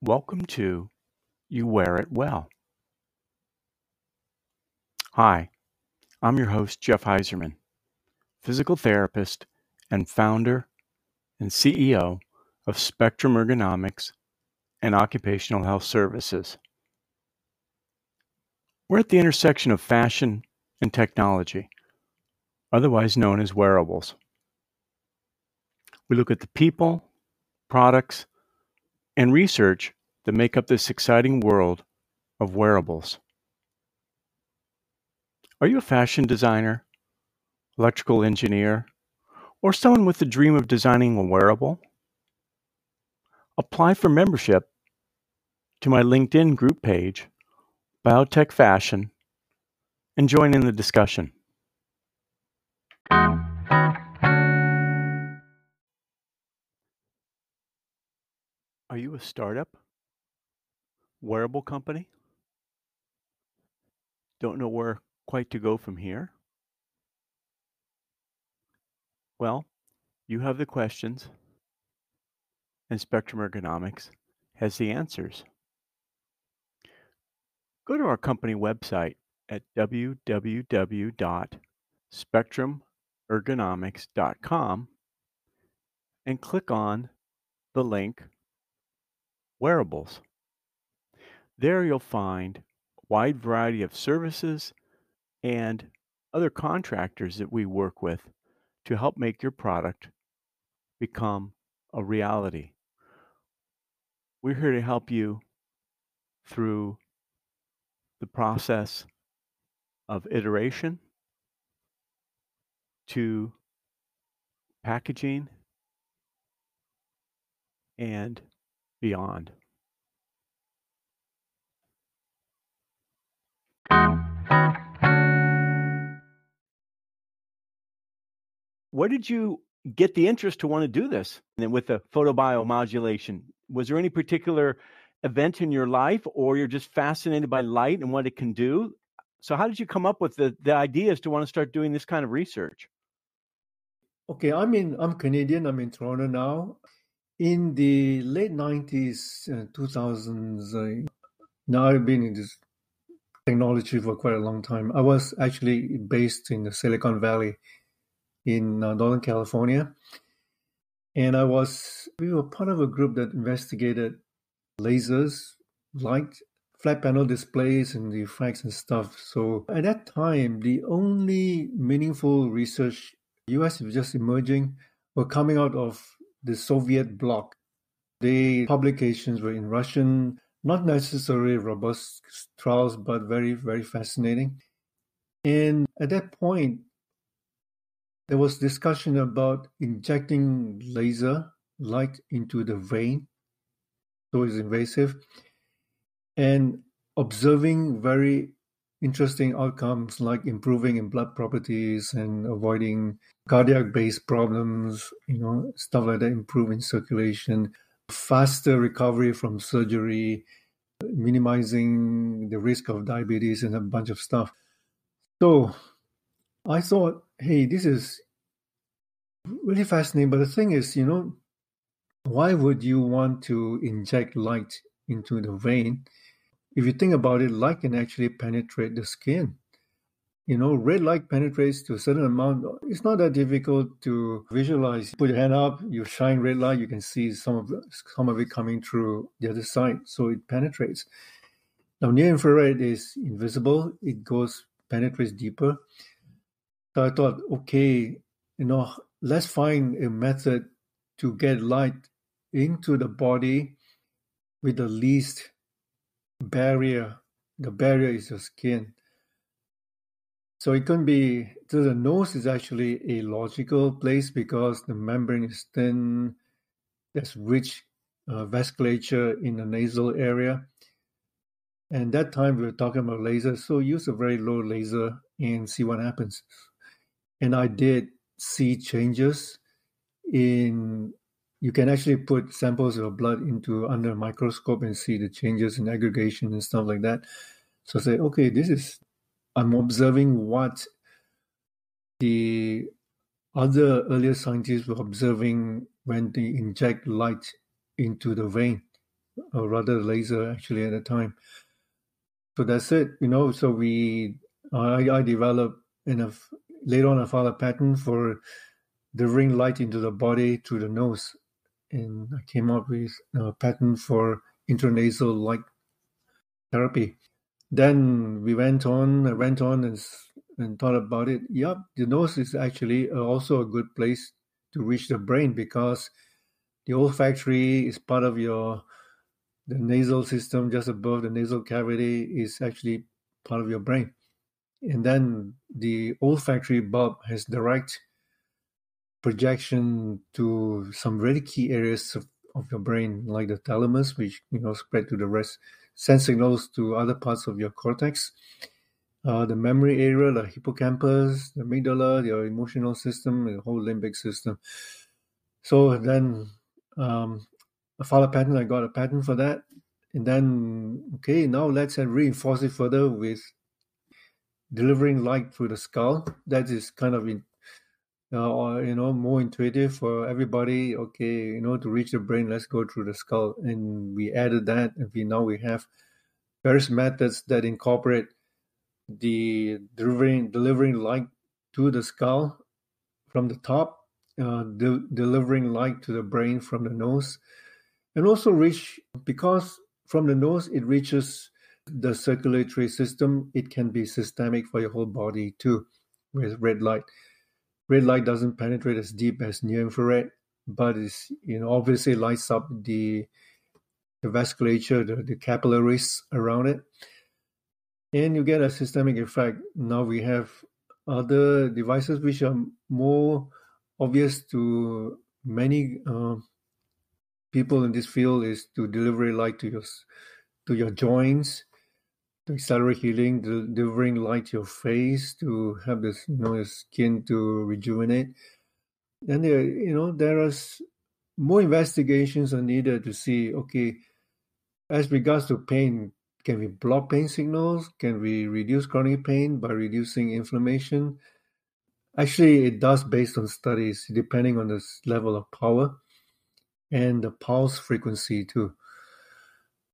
Welcome to You Wear It Well. Hi, I'm your host, Jeff Heiserman, physical therapist and founder and CEO of Spectrum Ergonomics and Occupational Health Services. We're at the intersection of fashion and technology, otherwise known as wearables. We look at the people, products, and research that make up this exciting world of wearables. Are you a fashion designer, electrical engineer, or someone with the dream of designing a wearable? Apply for membership to my LinkedIn group page, Biotech Fashion, and join in the discussion. Are you a startup? Wearable company? Don't know where quite to go from here? Well, you have the questions, and Spectrum Ergonomics has the answers. Go to our company website at www.spectrumergonomics.com and click on the link Wearables. There you'll find a wide variety of services and other contractors that we work with to help make your product become a reality. We're here to help you through the process of iteration to packaging and beyond. Where did you get the interest to want to do this and then with the photobiomodulation? Was there any particular event in your life or you're just fascinated by light and what it can do? So how did you come up with the, the ideas to want to start doing this kind of research? Okay, I'm in I'm Canadian. I'm in Toronto now. In the late 90s, uh, 2000s, uh, now I've been in this technology for quite a long time. I was actually based in the Silicon Valley in uh, Northern California. And I was, we were part of a group that investigated lasers, light, flat panel displays, and the effects and stuff. So at that time, the only meaningful research, US was just emerging, were coming out of the Soviet bloc. The publications were in Russian, not necessarily robust trials, but very, very fascinating. And at that point, there was discussion about injecting laser light into the vein, so it's invasive, and observing very interesting outcomes like improving in blood properties and avoiding cardiac based problems, you know, stuff like that, improving circulation, faster recovery from surgery, minimizing the risk of diabetes, and a bunch of stuff. So I thought, hey, this is really fascinating. But the thing is, you know, why would you want to inject light into the vein? If you think about it, light can actually penetrate the skin. You know, red light penetrates to a certain amount. It's not that difficult to visualize. Put your hand up, you shine red light, you can see some of some of it coming through the other side, so it penetrates. Now, near infrared is invisible; it goes penetrates deeper. So I thought, okay, you know, let's find a method to get light into the body with the least barrier. The barrier is your skin. So it can be, so the nose is actually a logical place because the membrane is thin, there's rich uh, vasculature in the nasal area. And that time we were talking about laser, so use a very low laser and see what happens. And I did see changes in you can actually put samples of blood into under a microscope and see the changes in aggregation and stuff like that. So say, okay, this is I'm observing what the other earlier scientists were observing when they inject light into the vein. or rather laser actually at the time. So that's it, you know. So we, I, I developed in a later on I found a patent for delivering light into the body through the nose, and I came up with a patent for intranasal light therapy. Then we went on, I went on and, and thought about it. Yep, the nose is actually also a good place to reach the brain because the olfactory is part of your the nasal system just above the nasal cavity is actually part of your brain and then the olfactory bulb has direct projection to some really key areas of, of your brain like the thalamus which you know spread to the rest send signals to other parts of your cortex uh, the memory area the hippocampus the amygdala your emotional system the whole limbic system so then um, I filed a patent. I got a pattern for that, and then okay, now let's reinforce it further with delivering light through the skull. That is kind of in, uh, you know more intuitive for everybody. Okay, you know to reach the brain, let's go through the skull, and we added that, and we now we have various methods that incorporate the delivering delivering light to the skull from the top uh, de- delivering light to the brain from the nose, and also reach because from the nose it reaches the circulatory system. It can be systemic for your whole body too, with red light. Red light doesn't penetrate as deep as near infrared, but it's you know obviously lights up the the vasculature, the, the capillaries around it, and you get a systemic effect. Now we have other devices which are more obvious to many uh, people in this field is to deliver light to your to your joints, to accelerate healing, delivering light to your face, to have this you know your skin to rejuvenate. And there, you know, there are more investigations are needed to see. Okay, as regards to pain, can we block pain signals? Can we reduce chronic pain by reducing inflammation? Actually, it does based on studies, depending on the level of power and the pulse frequency too.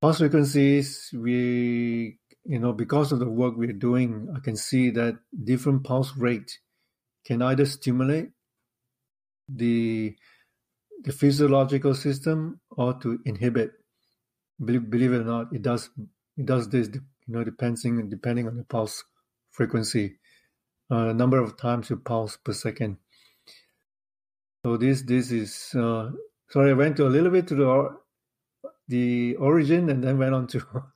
Pulse frequencies, we, you know, because of the work we're doing, I can see that different pulse rate can either stimulate the the physiological system or to inhibit. Believe, believe it or not, it does it does this, you know, depending depending on the pulse frequency uh, number of times you pulse per second. So this this is uh, sorry. I went to a little bit to the the origin and then went on to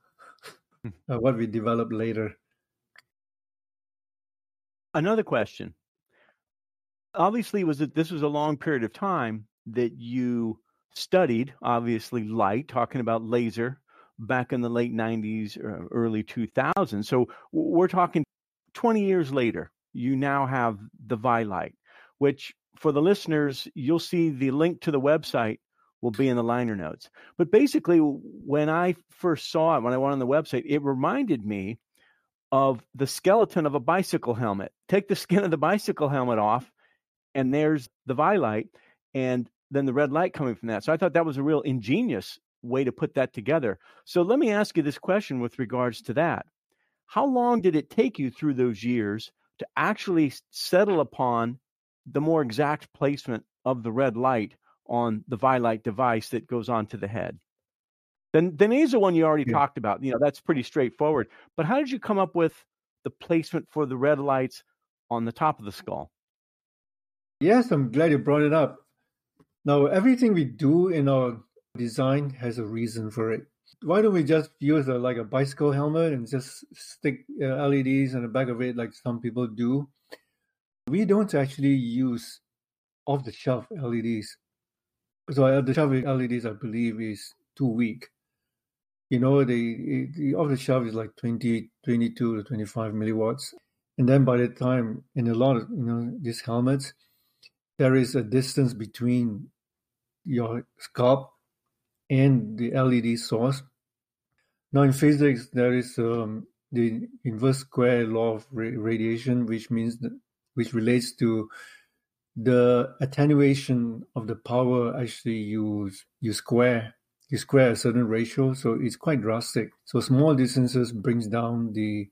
uh, what we developed later. Another question. Obviously, was that this was a long period of time that you studied obviously light, talking about laser back in the late 90s, or early 2000s. So we're talking 20 years later you now have the Vielight, which for the listeners, you'll see the link to the website will be in the liner notes. But basically, when I first saw it, when I went on the website, it reminded me of the skeleton of a bicycle helmet. Take the skin of the bicycle helmet off, and there's the Vielight, and then the red light coming from that. So I thought that was a real ingenious way to put that together. So let me ask you this question with regards to that. How long did it take you through those years to actually settle upon the more exact placement of the red light on the Vielight device that goes onto the head. Then the nasal one you already yeah. talked about, you know, that's pretty straightforward. But how did you come up with the placement for the red lights on the top of the skull? Yes, I'm glad you brought it up. Now, everything we do in our design has a reason for it why don't we just use a, like a bicycle helmet and just stick uh, LEDs on the back of it like some people do? We don't actually use off the shelf LEDs. So uh, the shelf LEDs, I believe, is too weak. You know, the, the off the shelf is like 20, 22 to 25 milliwatts. And then by the time, in a lot of you know these helmets, there is a distance between your scalp and the LED source. Now, in physics, there is um, the inverse square law of radiation, which means that, which relates to the attenuation of the power actually you you square you square a certain ratio, so it's quite drastic. So small distances brings down the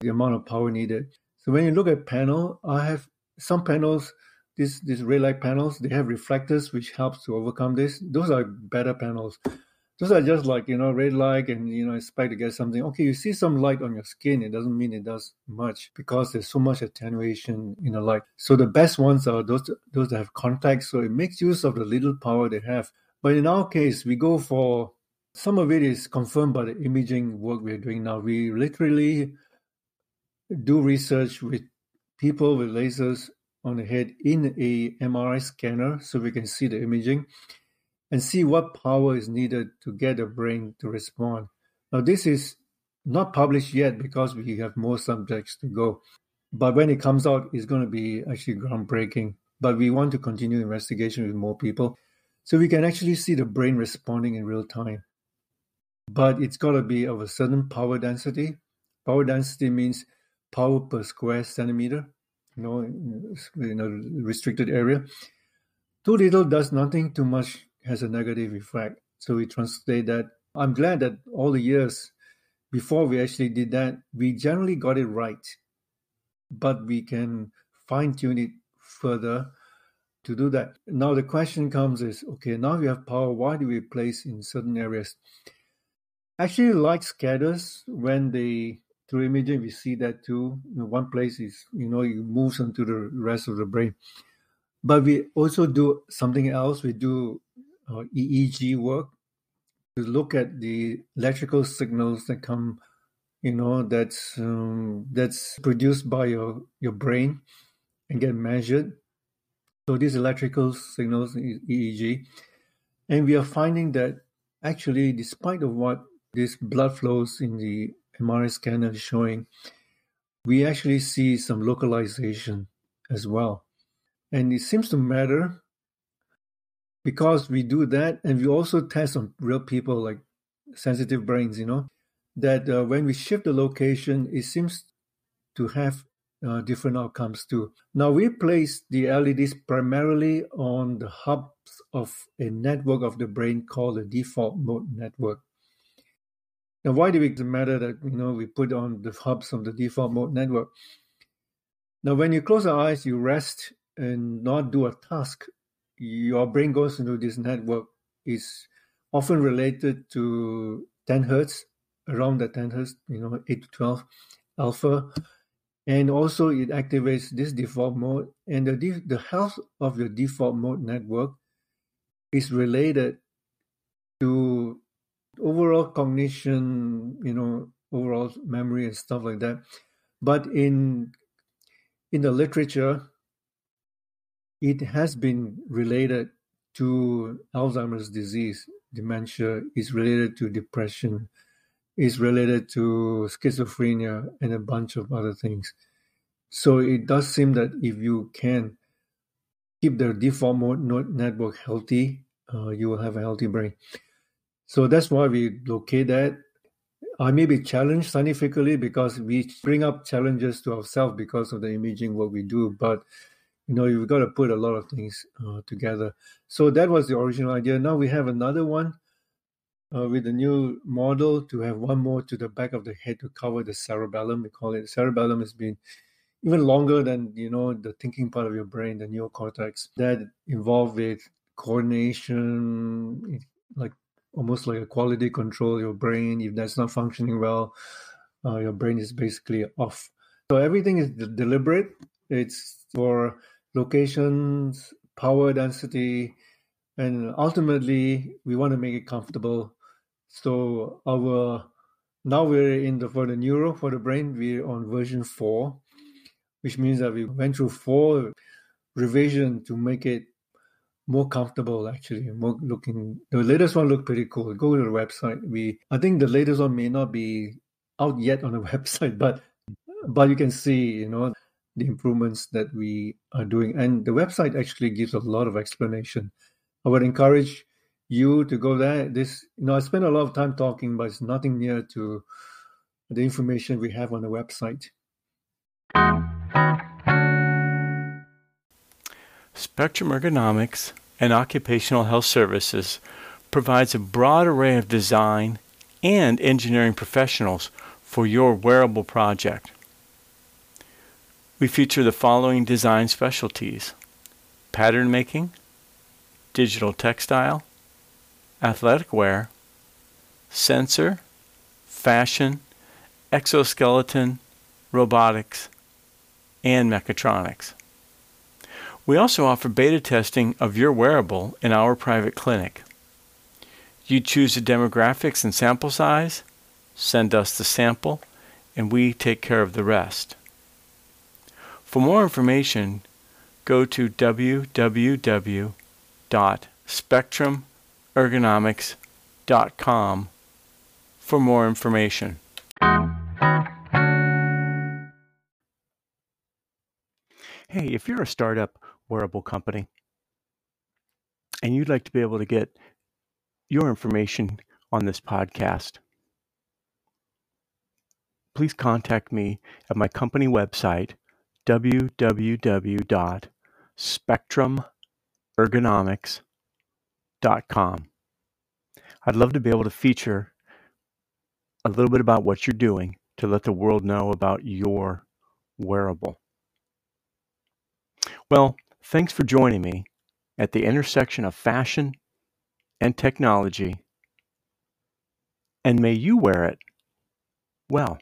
the amount of power needed. So when you look at panel, I have some panels, these these red light panels, they have reflectors which helps to overcome this. Those are better panels. Those are just like you know red light and you know expect to get something. Okay, you see some light on your skin. It doesn't mean it does much because there's so much attenuation in the light. So the best ones are those those that have contacts. So it makes use of the little power they have. But in our case, we go for some of it is confirmed by the imaging work we're doing now. We literally do research with people with lasers on the head in a MRI scanner so we can see the imaging and see what power is needed to get the brain to respond. Now, this is not published yet because we have more subjects to go. But when it comes out, it's going to be actually groundbreaking. But we want to continue investigation with more people so we can actually see the brain responding in real time. But it's got to be of a certain power density. Power density means power per square centimeter, you know, in a restricted area. Too little does nothing, too much has a negative effect. So we translate that. I'm glad that all the years before we actually did that, we generally got it right. But we can fine tune it further to do that. Now the question comes is, okay, now we have power, why do we place in certain areas? Actually, light scatters when they through imaging we see that too. Know, one place is you know it moves onto the rest of the brain, but we also do something else. We do uh, EEG work to look at the electrical signals that come, you know, that's um, that's produced by your your brain and get measured so these electrical signals, EEG, and we are finding that actually, despite of what these blood flows in the MRI scanner is showing, we actually see some localization as well. And it seems to matter because we do that and we also test on real people like sensitive brains, you know, that uh, when we shift the location, it seems to have uh, different outcomes too. Now we place the LEDs primarily on the hubs of a network of the brain called the default mode network. Now, why do it matter that you know we put on the hubs of the default mode network? Now, when you close your eyes, you rest and not do a task. Your brain goes into this network. is often related to 10 hertz, around the 10 hertz, you know, 8 to 12 alpha and also it activates this default mode and the, the health of your default mode network is related to overall cognition you know overall memory and stuff like that but in in the literature it has been related to alzheimer's disease dementia is related to depression is related to schizophrenia and a bunch of other things. So it does seem that if you can keep the default mode network healthy, uh, you will have a healthy brain. So that's why we locate that. I may be challenged scientifically because we bring up challenges to ourselves because of the imaging work we do, but you know you've got to put a lot of things uh, together. So that was the original idea. Now we have another one uh, with the new model to have one more to the back of the head to cover the cerebellum. We call it the cerebellum has been even longer than you know the thinking part of your brain, the neocortex that involved with coordination, like almost like a quality control your brain. If that's not functioning well, uh, your brain is basically off. So everything is deliberate. It's for locations, power density, and ultimately we want to make it comfortable. So our now we're in the for the neuro for the brain we're on version four, which means that we went through four revision to make it more comfortable actually more looking. The latest one looked pretty cool. Go to the website. We i think the latest one may not be out yet on the website but but you can see you know the improvements that we are doing and the website actually gives a lot of explanation i would encourage you to go there. This, you know, I spend a lot of time talking, but it's nothing near to the information we have on the website. Spectrum Ergonomics and Occupational Health Services provides a broad array of design and engineering professionals for your wearable project. We feature the following design specialties pattern making, digital textile, athletic wear, sensor, fashion, exoskeleton, robotics, and mechatronics. We also offer beta testing of your wearable in our private clinic. You choose the demographics and sample size, send us the sample, and we take care of the rest. For more information, go to www.spectrumergonomics.com for more information. Hey, if you're a startup wearable company and you'd like to be able to get your information on this podcast, please contact me at my company website, www.spectrumergonomics.com. I'd love to be able to feature a little bit about what you're doing to let the world know about your wearable. Well, thanks for joining me at the intersection of fashion and technology, and may you wear it well.